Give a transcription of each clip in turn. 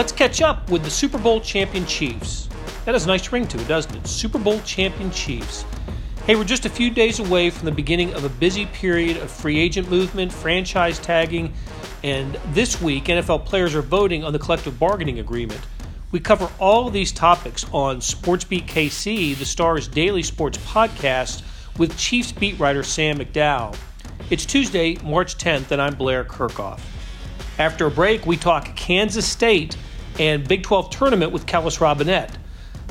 Let's catch up with the Super Bowl champion Chiefs. That has a nice ring to it, doesn't it? Super Bowl champion Chiefs. Hey, we're just a few days away from the beginning of a busy period of free agent movement, franchise tagging, and this week NFL players are voting on the collective bargaining agreement. We cover all of these topics on SportsBeat KC, the Star's daily sports podcast, with Chiefs beat writer Sam McDowell. It's Tuesday, March 10th, and I'm Blair Kerkhoff. After a break, we talk Kansas State and Big 12 tournament with Kellis Robinett.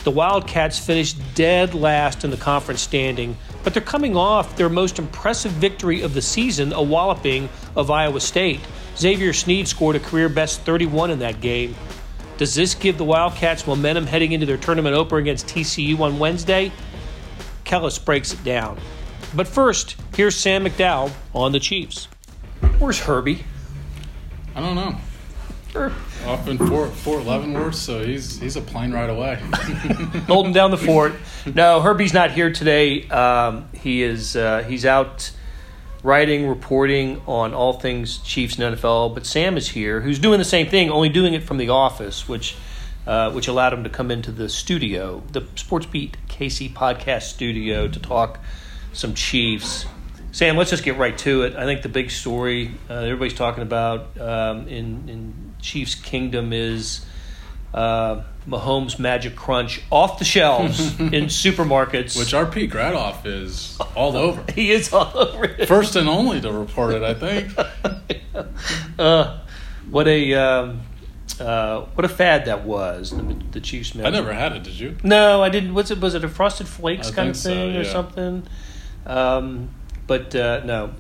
The Wildcats finished dead last in the conference standing, but they're coming off their most impressive victory of the season, a walloping of Iowa State. Xavier Sneed scored a career best 31 in that game. Does this give the Wildcats momentum heading into their tournament opener against TCU on Wednesday? Kellis breaks it down. But first, here's Sam McDowell on the Chiefs. Where's Herbie? I don't know. Off in Fort Fort Leavenworth, so he's he's a plane ride away. Holding down the fort. No, Herbie's not here today. Um, he is uh, he's out writing, reporting on all things Chiefs and NFL. But Sam is here, who's doing the same thing, only doing it from the office, which uh, which allowed him to come into the studio, the Sports Beat KC podcast studio, to talk some Chiefs. Sam, let's just get right to it. I think the big story uh, everybody's talking about um, in in Chiefs Kingdom is uh, Mahomes Magic Crunch off the shelves in supermarkets. Which our Pete Grathoff is all over. he is all over it. First and only to report it, I think. uh, what a um, uh, what a fad that was. The, the Chiefs. I never had it. Did you? No, I didn't. Was it was it a Frosted Flakes I kind of think so, thing or something? Um, but uh, no.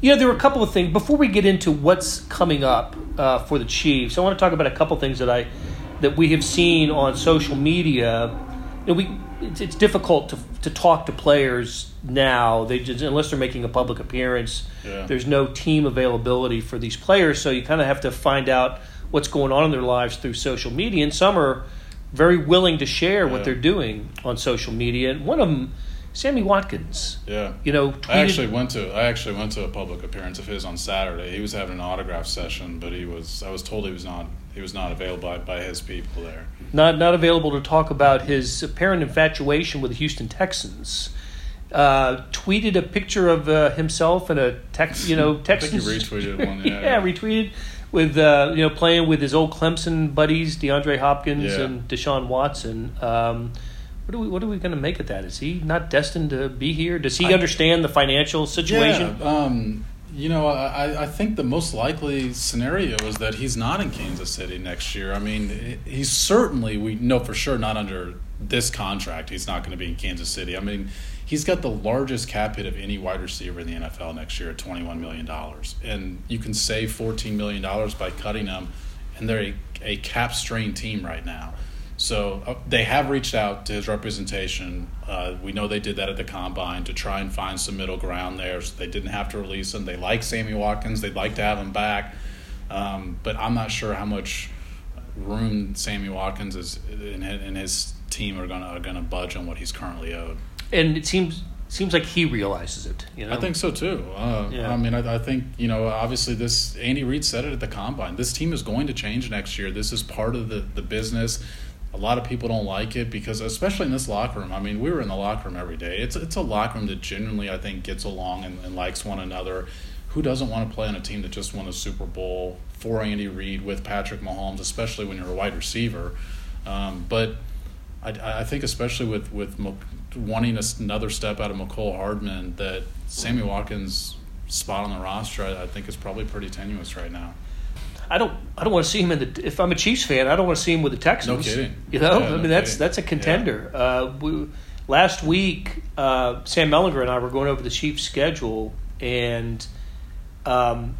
You know, there were a couple of things before we get into what's coming up uh, for the Chiefs. I want to talk about a couple of things that I that we have seen on social media. You know, we it's, it's difficult to to talk to players now. They just unless they're making a public appearance. Yeah. There's no team availability for these players, so you kind of have to find out what's going on in their lives through social media. And some are very willing to share what they're doing on social media. And one of them, Sammy Watkins, Yeah. you know, tweeted. I actually went to I actually went to a public appearance of his on Saturday. He was having an autograph session, but he was I was told he was not he was not available by, by his people there. not not available to talk about his apparent infatuation with the Houston Texans. Uh, tweeted a picture of uh, himself in a tex, you know, I think Texans. retweeted one. Yeah, yeah, retweeted with uh, you know playing with his old Clemson buddies, DeAndre Hopkins Yeah. and Deshaun Watson. Um, what are we what are we going to make of that? Is he not destined to be here? Does he I- understand the financial situation? Yeah, um, you know, I, I think the most likely scenario is that he's not in Kansas City next year. I mean, he's certainly, we know for sure, not under this contract. He's not going to be in Kansas City. I mean, he's got the largest cap hit of any wide receiver in the NFL next year at $21 million. And you can save $14 million by cutting him, and they're a, a cap strained team right now. So uh, they have reached out to his representation. Uh, we know they did that at the combine to try and find some middle ground there, so they didn't have to release him. They like Sammy Watkins. They'd like to have him back, um, but I'm not sure how much room Sammy Watkins is and his, and his team are gonna are gonna budge on what he's currently owed. And it seems seems like he realizes it. You know, I think so too. Uh, Yeah. I mean, I, I think you know. Obviously, this Andy Reid said it at the combine. This team is going to change next year. This is part of the the business. A lot of people don't like it because, especially in this locker room. I mean, we were in the locker room every day. It's it's a locker room that genuinely, I think, gets along and, and likes one another. Who doesn't want to play on a team that just won a Super Bowl for Andy Reid with Patrick Mahomes, especially when you're a wide receiver? Um, but I, I think especially with with wanting another step out of Mecole Hardman, that Sammy Watkins' spot on the roster, I, I think is probably pretty tenuous right now. I don't I don't want to see him in the. If I'm a Chiefs fan, I don't want to see him with the Texans. No kidding. You know, Yeah, I no mean that's kidding. that's a contender. Uh, we, last week, uh, Sam Mellinger and I were going over the Chiefs' schedule, and um,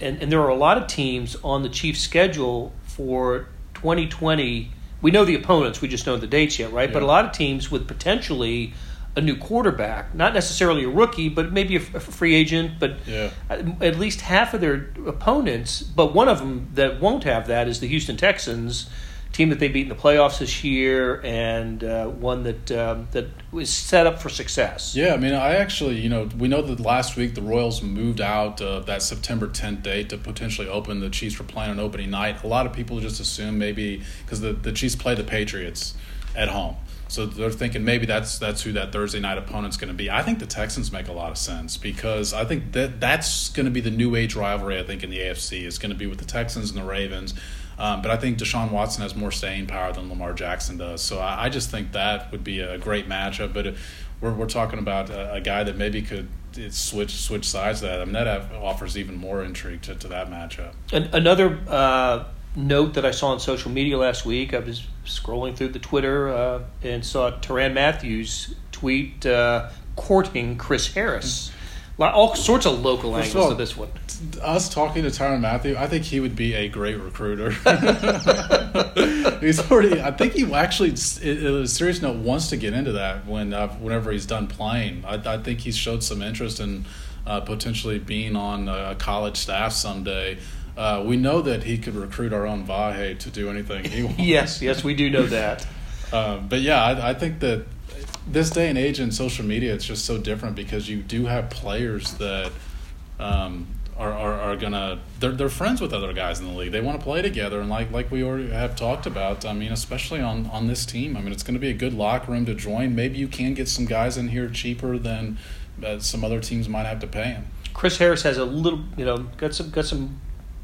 and and there are a lot of teams on the Chiefs' schedule for 2020. We know the opponents, we just know the dates yet, right? But a lot of teams with potentially a new quarterback, not necessarily a rookie, but maybe a, f- a free agent, but Yeah. at at least half of their opponents, but one of them that won't have that is the Houston Texans. team that they beat in the playoffs this year, and uh, one that um, that was set up for success. Yeah, I mean, I actually, you know, we know that last week the Royals moved out uh, that September 10th date to potentially open the Chiefs for playing on opening night. A lot of people just assume maybe because the the Chiefs play the Patriots at home. So they're thinking maybe that's that's who that Thursday night opponent's going to be. I think the Texans make a lot of sense because I think that that's going to be the new age rivalry. I think in the AFC is going to be with the Texans and the Ravens. Um, but I think Deshaun Watson has more staying power than Lamar Jackson does. So I, I just think that would be a great matchup. But we're we're talking about a, a guy that maybe could switch switch sides. That I mean that offers even more intrigue to, to that matchup. And another uh, note that I saw on social media last week. I was scrolling through the Twitter uh, and saw Tyrann Mathieu's tweet uh, courting Chris Harris. All sorts of local angles all, to this one. Us talking to Tyrann Mathieu, I think he would be a great recruiter. he's already. I think he actually, in a serious note, wants to get into that when uh, whenever he's done playing. I, I, think he's showed some interest in uh, potentially being on a college staff someday. Uh, we know that he could recruit our own Vahe to do anything he wants. yes, yes, we do know that. Uh, but yeah, I, I, think that this day and age in social media, it's just so different because you do have players that um, are, are, are gonna they're they're friends with other guys in the league. They want to play together, and like like we already have talked about. I mean, especially on on this team. I mean, it's going to be a good locker room to join. Maybe you can get some guys in here cheaper than uh, some other teams might have to pay him. Chris Harris has a little, you know, got some got some,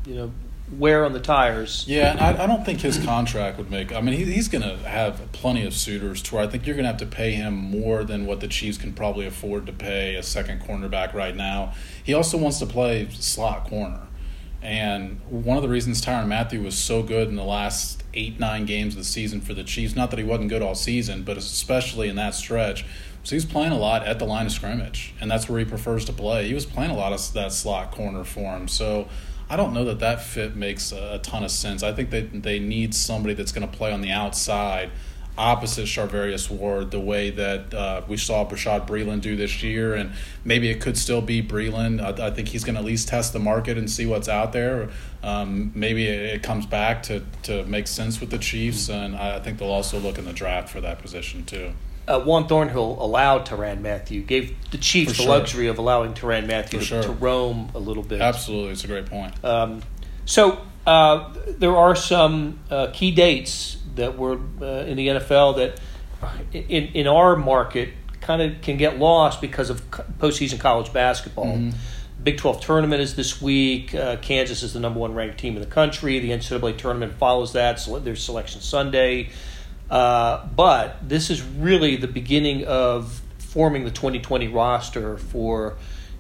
you know, wear on the tires. Yeah, I, I don't think his contract would make. I mean, he, he's going to have plenty of suitors to where I think you're going to have to pay him more than what the Chiefs can probably afford to pay a second cornerback right now. He also wants to play slot corner. And one of the reasons Tyrann Mathieu was so good in the last eight, nine games of the season for the Chiefs, not that he wasn't good all season, but especially in that stretch, so he's playing a lot at the line of scrimmage, and that's where he prefers to play. He was playing a lot of that slot corner for him. So I don't know that that fit makes a, ton of sense. I think that they need somebody that's going to play on the outside opposite Charvarius Ward, the way that uh, we saw Bashaud Breeland do this year, and maybe it could still be Breeland. I, I think he's going to at least test the market and see what's out there. Um, maybe it, it, comes back to, to make sense with the Chiefs, and I think they'll also look in the draft for that position too uh, Juan Thornhill allowed Tyrann Mathieu, gave the Chiefs For the luxury of allowing Tyrann Mathieu to, sure. to, roam a little bit. Absolutely, it's a great point. Um, so uh, there are some uh, key dates that were uh, in the NFL that, in in our market, kind of can get lost because of postseason college basketball. Mm-hmm. Big 12 tournament is this week. Uh, Kansas is the number one ranked team in the country. The NCAA tournament follows that. So there's Selection Sunday. Uh, but this is really the beginning of forming the 2020 roster for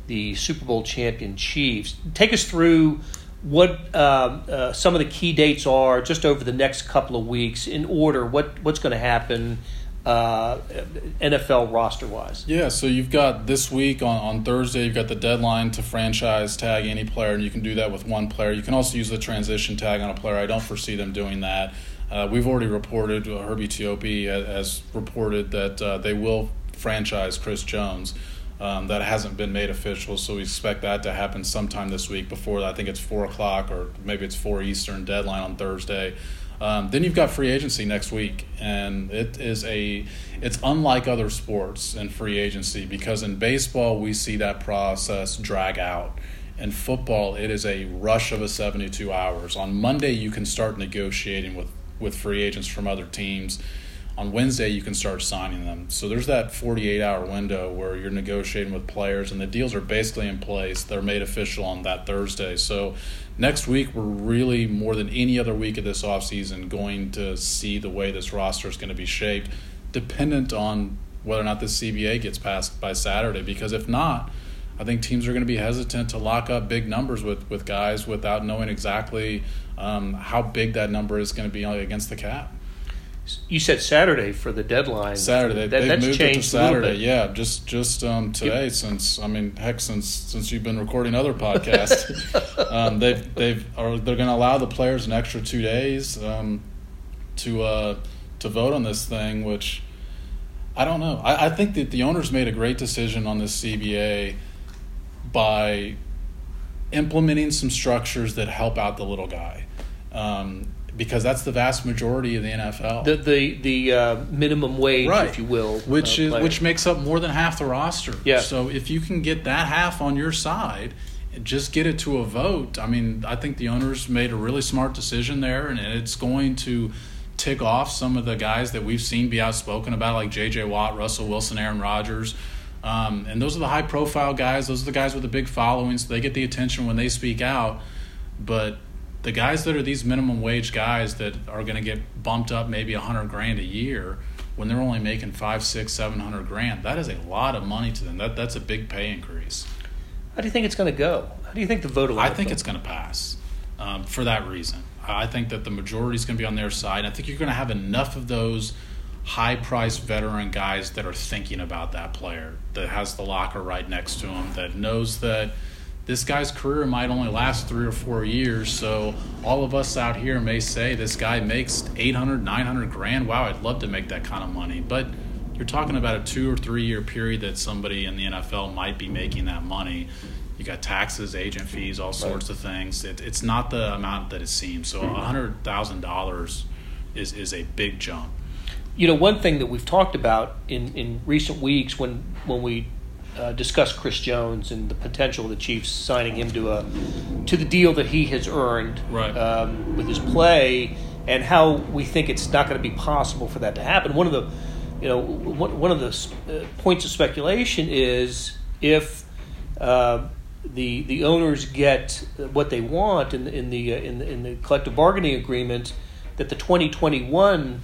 the Super Bowl champion Chiefs. Take us through what uh, uh, some of the key dates are just over the next couple of weeks in order. What what's going to happen? Uh, NFL roster wise. Yeah, so you've got this week on, on Thursday, you've got the deadline to franchise tag any player, and you can do that with one player. You can also use the transition tag on a player. I don't foresee them doing that. Uh, we've already reported, uh, Herbie Teope has reported that uh, they will franchise Chris Jones. Um, that hasn't been made official, so we expect that to happen sometime this week before I think it's 4 o'clock or maybe it's 4 Eastern deadline on Thursday. Um, then you've got free agency next week, and it is a it's unlike other sports in free agency because in baseball we see that process drag out. In football, it is a rush of a 72 hours. On Monday, you can start negotiating with with free agents from other teams. On Wednesday, you can start signing them. So there's that 48 hour window where you're negotiating with players, and the deals are basically in place. They're made official on that Thursday. So next week, we're really more than any other week of this offseason going to see the way this roster is going to be shaped, dependent on whether or not the CBA gets passed by Saturday. Because if not, I think teams are going to be hesitant to lock up big numbers with, with guys without knowing exactly um, how big that number is going to be against the cap. You said Saturday for the deadline. Saturday. That, they've moved it to Saturday. Yeah, just just um, today. Since I mean, heck, since since you've been recording other podcasts, um, they've they've are they're going to allow the players an extra two days um, to uh, to vote on this thing, which I don't know. I, I think that the owners made a great decision on this CBA by implementing some structures that help out the little guy. Um, because that's the vast majority of the NFL. The the the uh, minimum wage, right. if you will, which uh, is which makes up more than half the roster. Yeah. So if you can get that half on your side, just get it to a vote. I mean, I think the owners made a really smart decision there, and it's going to tick off some of the guys that we've seen be outspoken about, like J.J. Watt, Russell Wilson, Aaron Rodgers. Um, and those are the high profile guys. Those are the guys with the big followings. So they get the attention when they speak out. But the guys that are these minimum wage guys that are going to get bumped up maybe a hundred grand a year when they're only making five, six, seven hundred grand, that is a lot of money to them. That that's a big pay increase. How do you think it's going to go? How do you think the vote will? I think it's going to pass um, for that reason. I think that the majority is going to be on their side. I think you're going to have enough of those high priced veteran guys that are thinking about that player that has the locker right next to him that knows that this guy's career might only last three or four years so all of us out here may say this guy makes 800 900 grand. Wow i'd love to make that kind of money. But you're talking about a two or three year period that somebody in the nfl might be making that money. You got taxes agent fees all sorts right. of things. It, it's not the amount that it seems. So $100000 is, is a big jump. You know, one thing that we've talked about in, in recent weeks when when we uh, discussed Chris Jones and the potential of the Chiefs signing him to a to the deal that he has earned right. um, with his play, and how we think it's not going to be possible for that to happen. One of the you know one, one of the uh, points of speculation is if uh, the the owners get what they want in the, in the uh, in the, in the collective bargaining agreement that the 2021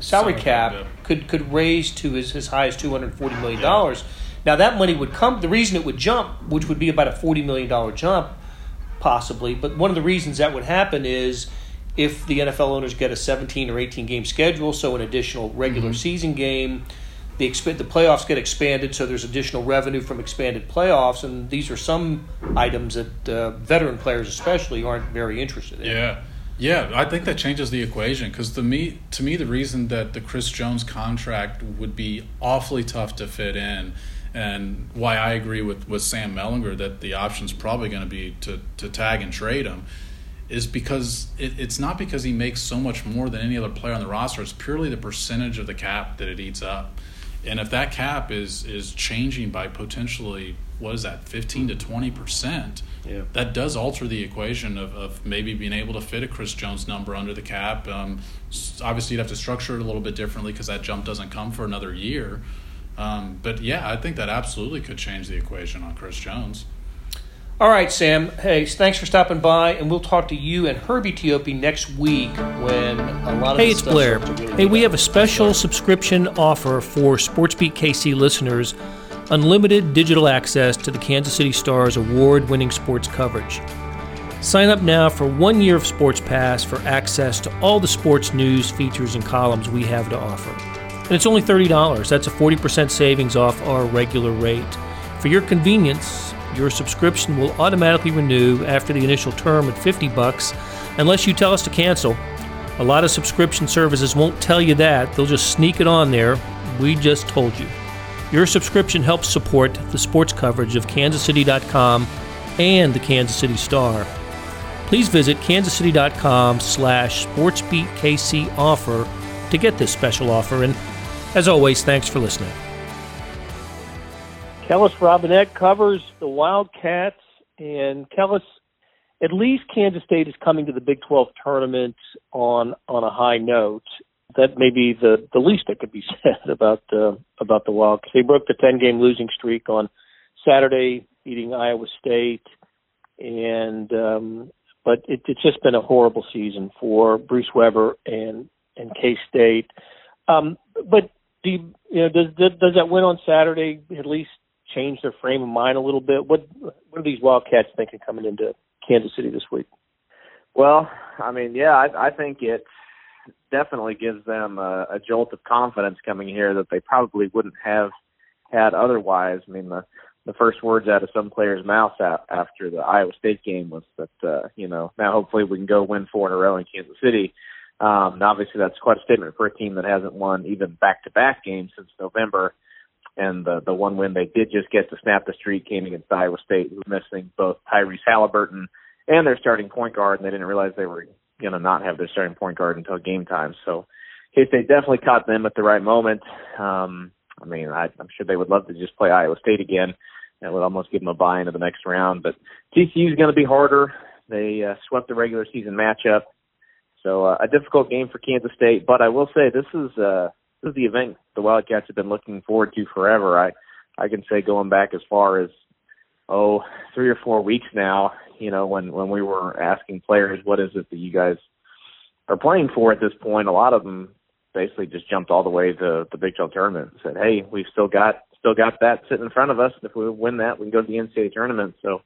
salary cap yeah. could could raise to as, as high as two hundred forty million dollars. Yeah. Now that money would come. The reason it would jump, which would be about a forty million dollar jump, possibly. But one of the reasons that would happen is if the NFL owners get a seventeen or eighteen game schedule, so an additional regular mm-hmm. season game. The, exp- the playoffs get expanded, so there's additional revenue from expanded playoffs, and these are some items that uh, veteran players, especially, aren't very interested in. Yeah, yeah, I think that changes the equation because to me, to me, the reason that the Chris Jones contract would be awfully tough to fit in, and why I agree with, with Sam Mellinger that the option's probably going to be to to tag and trade him, is because it, it's not because he makes so much more than any other player on the roster. It's purely the percentage of the cap that it eats up, and if that cap is is changing by potentially what is that, fifteen to twenty percent yeah. that does alter the equation of, of maybe being able to fit a Chris Jones number under the cap. Um, obviously, you'd have to structure it a little bit differently because that jump doesn't come for another year. Um, but yeah, I think that absolutely could change the equation on Chris Jones. All right, Sam. Hey, thanks for stopping by, and we'll talk to you and Herbie Teope next week when a lot of. Hey, it's Blair. Really hey, we have a special subscription offer for SportsBeat KC listeners unlimited digital access to the Kansas City Stars award winning sports coverage. Sign up now for one year of Sports Pass for access to all the sports news, features, and columns we have to offer. And it's only $30. That's a 40% savings off our regular rate. For your convenience, your subscription will automatically renew after the initial term at 50 bucks unless you tell us to cancel. A lot of subscription services won't tell you that. They'll just sneak it on there. We just told you. Your subscription helps support the sports coverage of kansascity.com and the Kansas City Star. Please visit kansascity.com slash to get this special offer. And as always, thanks for listening. Kellis Robinett covers the Wildcats. And Kellis, at least Kansas State is coming to the Big 12 tournament on on a high note that may be the the least that could be said about uh, about the Wild because they broke the ten game losing streak on Saturday, beating Iowa State, and um, but it, it's just been a horrible season for Bruce Weber and and K State. Um, but do you, you know does, does does that win on Saturday at least change their frame of mind a little bit? What what are these Wildcats thinking coming into Kansas City this week? Well, I mean, yeah, I, I think it's definitely gives them a, a jolt of confidence coming here that they probably wouldn't have had otherwise. I mean, the the first words out of some players' mouths after the Iowa State game was that uh, you know now hopefully we can go win four in a row in Kansas City. Um, obviously that's quite a statement for a team that hasn't won even back-to-back games since November. And the the one win they did just get to snap the streak came against Iowa State, who was missing both Tyrese Haliburton and their starting point guard, and they didn't realize they were going to not have their starting point guard until game time. So K State definitely caught them at the right moment. Um, I mean, I, I'm sure they would love to just play Iowa State again. That would almost give them a buy into the next round. But TCU is going to be harder. They uh, swept the regular season matchup, so uh, a difficult game for Kansas State. But I will say this is uh, this is the event the Wildcats have been looking forward to forever. I I can say going back as far as oh three or four weeks now. You know when when we were asking players what is it that you guys are playing for at this point, a lot of them basically just jumped all the way to the Big 12 tournament and said, "Hey, we've still got still got that sitting in front of us. And if we win that, we can go to the NCAA tournament." So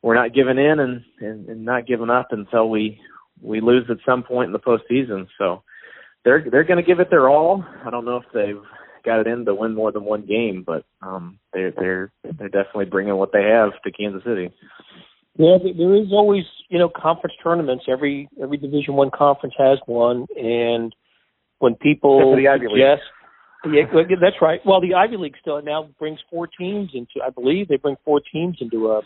we're not giving in and, and, and not giving up until we we lose at some point in the postseason. So they're they're going to give it their all. I don't know if they've got it in to win more than one game, but um, they're they're they're definitely bringing what they have to Kansas City. Yeah, there is always you know conference tournaments. Every every Division One conference has one, and when people the Ivy League. yeah, that's right. Well, the Ivy League still now brings four teams into. I believe they bring four teams into a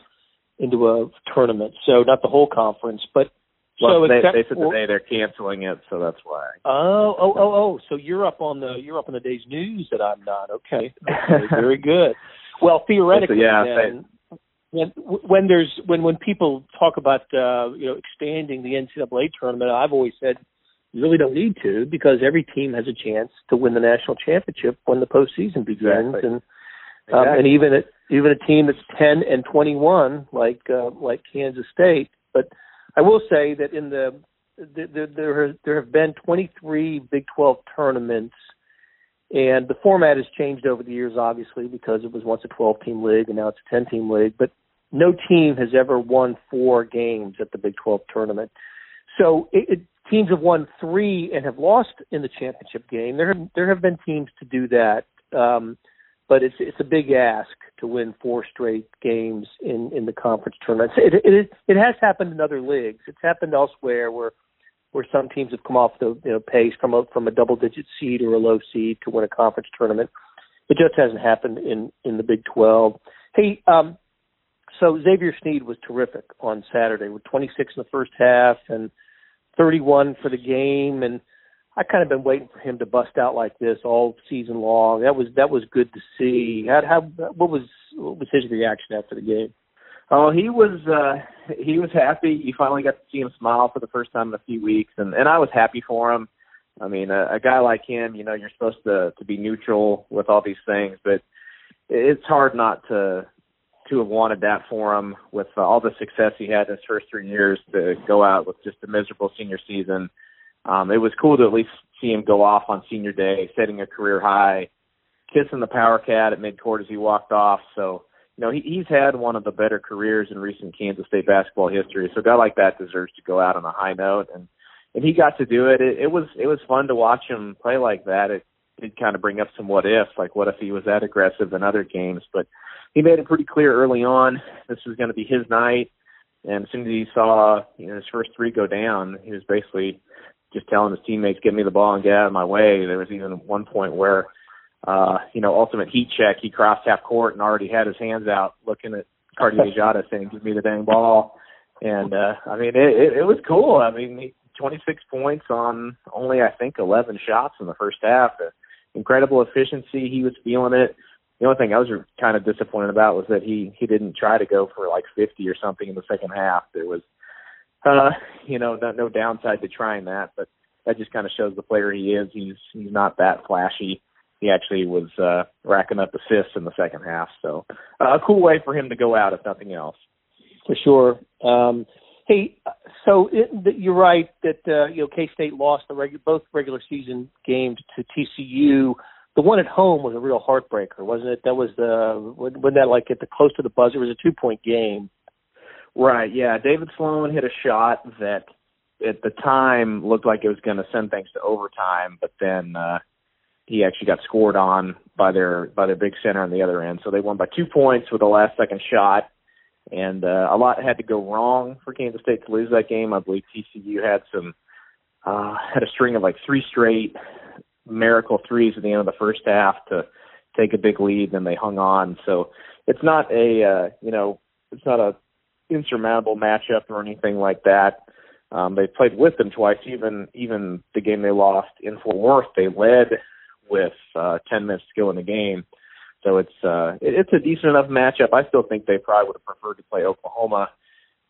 into a tournament. So not the whole conference, but well, so they, they said today they're canceling it, so that's why. Oh, oh, oh, oh! So you're up on the you're up on the day's news that I'm not. Okay, okay very good. Well, theoretically, yeah, then, when when there's when when people talk about uh, you know expanding the NCAA tournament, I've always said you really don't need to because every team has a chance to win the national championship when the postseason begins, exactly. and um, exactly. and even a, even a team that's ten and twenty one like uh, like Kansas State. But I will say that in the there there, there have been twenty three Big Twelve tournaments. And the format has changed over the years, obviously, because it was once a 12 team league and now it's a 10 team league. But no team has ever won four games at the Big 12 tournament. So it, it, teams have won three and have lost in the championship game. There have there have been teams to do that, um, but it's it's a big ask to win four straight games in in the conference tournament. It it it has happened in other leagues. It's happened elsewhere where where some teams have come off the you know, pace from a from a double digit seed or a low seed to win a conference tournament. It just hasn't happened in in the Big Twelve. Hey, um, so Xavier Sneed was terrific on Saturday with 26 in the first half and 31 for the game, and I kind of been waiting for him to bust out like this all season long. That was that was good to see. How, how what was what was his reaction after the game? Oh, he was uh he was happy. You finally got to see him smile for the first time in a few weeks, and and I was happy for him. I mean, a, a guy like him, you know, you're supposed to to be neutral with all these things, but it's hard not to to have wanted that for him with uh, all the success he had in his first three years to go out with just a miserable senior season. Um, it was cool to at least see him go off on senior day, setting a career high, kissing the power cat at midcourt as he walked off. So, you know, he, he's had one of the better careers in recent Kansas State basketball history. So a guy like that deserves to go out on a high note and and he got to do it. It, it was it was fun to watch him play like that. It did kind of bring up some what ifs, like what if he was that aggressive in other games, but he made it pretty clear early on this was going to be his night. And as soon as he saw you know his first three go down, he was basically just telling his teammates, "Give me the ball and get out of my way." There was even one point where, uh, you know, ultimate heat check. He crossed half court and already had his hands out, looking at Diarra saying, "Give me the dang ball." And uh, I mean, it, it, it was cool. I mean, he, 26 points on only I think 11 shots in the first half. Uh, incredible efficiency. He was feeling it the only thing I was kind of disappointed about was that he he didn't try to go for like 50 or something in the second half. There was, uh, you know, no, no downside to trying that, but that just kind of shows the player he is. He's he's not that flashy. He actually was uh, racking up assists in the second half. So uh, a cool way for him to go out, if nothing else. For sure. Um, hey, so it, you're right that uh, you know K State lost the regu- both regular season games to TCU the one at home was a real heartbreaker, wasn't it? That was the wasn't that like at the close to the buzzer? It was a two point game. Right. Yeah. David Sloan hit a shot that at the time looked like it was going to send things to overtime, but then uh, he actually got scored on by their by their big center on the other end. So they won by two points with a last second shot, and uh, a lot had to go wrong for Kansas State to lose that game. I believe TCU had some uh, had a string of like three straight miracle threes at the end of the first half to take a big lead, and they hung on. So it's not a uh, you know it's not a insurmountable matchup or anything like that. Um, they played with them twice. Even even the game they lost in Fort Worth, they led with uh, 10 minutes to go in the game. So it's uh, it, it's a decent enough matchup. I still think they probably would have preferred to play Oklahoma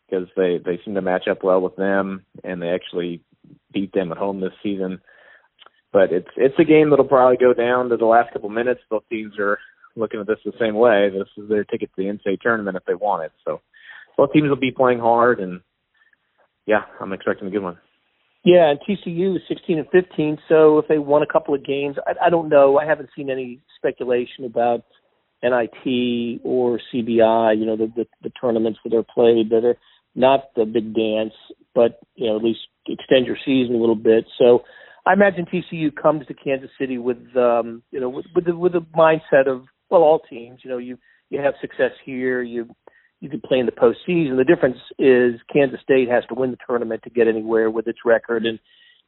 because they they seem to match up well with them, and they actually beat them at home this season. But it's it's a game that'll probably go down to the last couple minutes. Both teams are looking at this the same way. This is their ticket to the NCAA tournament if they want it. So both teams will be playing hard, and yeah, I'm expecting a good one. Yeah, and TCU is 16 and 15. So if they won a couple of games, I, I don't know. I haven't seen any speculation about NIT or CBI. You know, the, the the tournaments that are played that are not the big dance, but you know, at least extend your season a little bit. So I imagine TCU comes to Kansas City with um, you know with with the, with a mindset of well, all teams. You know, you you have success here, you you can play in the postseason. The difference is Kansas State has to win the tournament to get anywhere with its record, and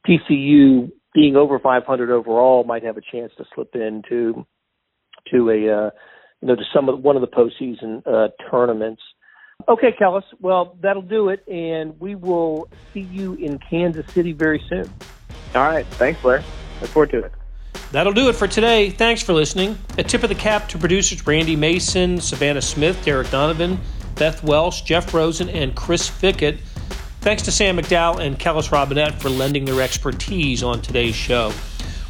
TCU being over 500 overall might have a chance to slip into to a uh, you know to some of one of the postseason uh, tournaments. Okay, Kellis. Well, that'll do it, and we will see you in Kansas City very soon. All right. Thanks, Blair. Look forward to it. That'll do it for today. Thanks for listening. A tip of the cap to producers Randy Mason, Savannah Smith, Derek Donovan, Beth Welsh, Jeff Rosen, and Chris Fickett. Thanks to Sam McDowell and Kellis Robinett for lending their expertise on today's show.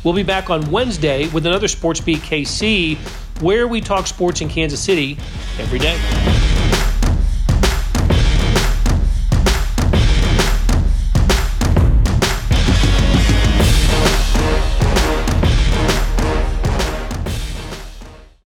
We'll be back on Wednesday with another Sports Beat KC, where we talk sports in Kansas City every day.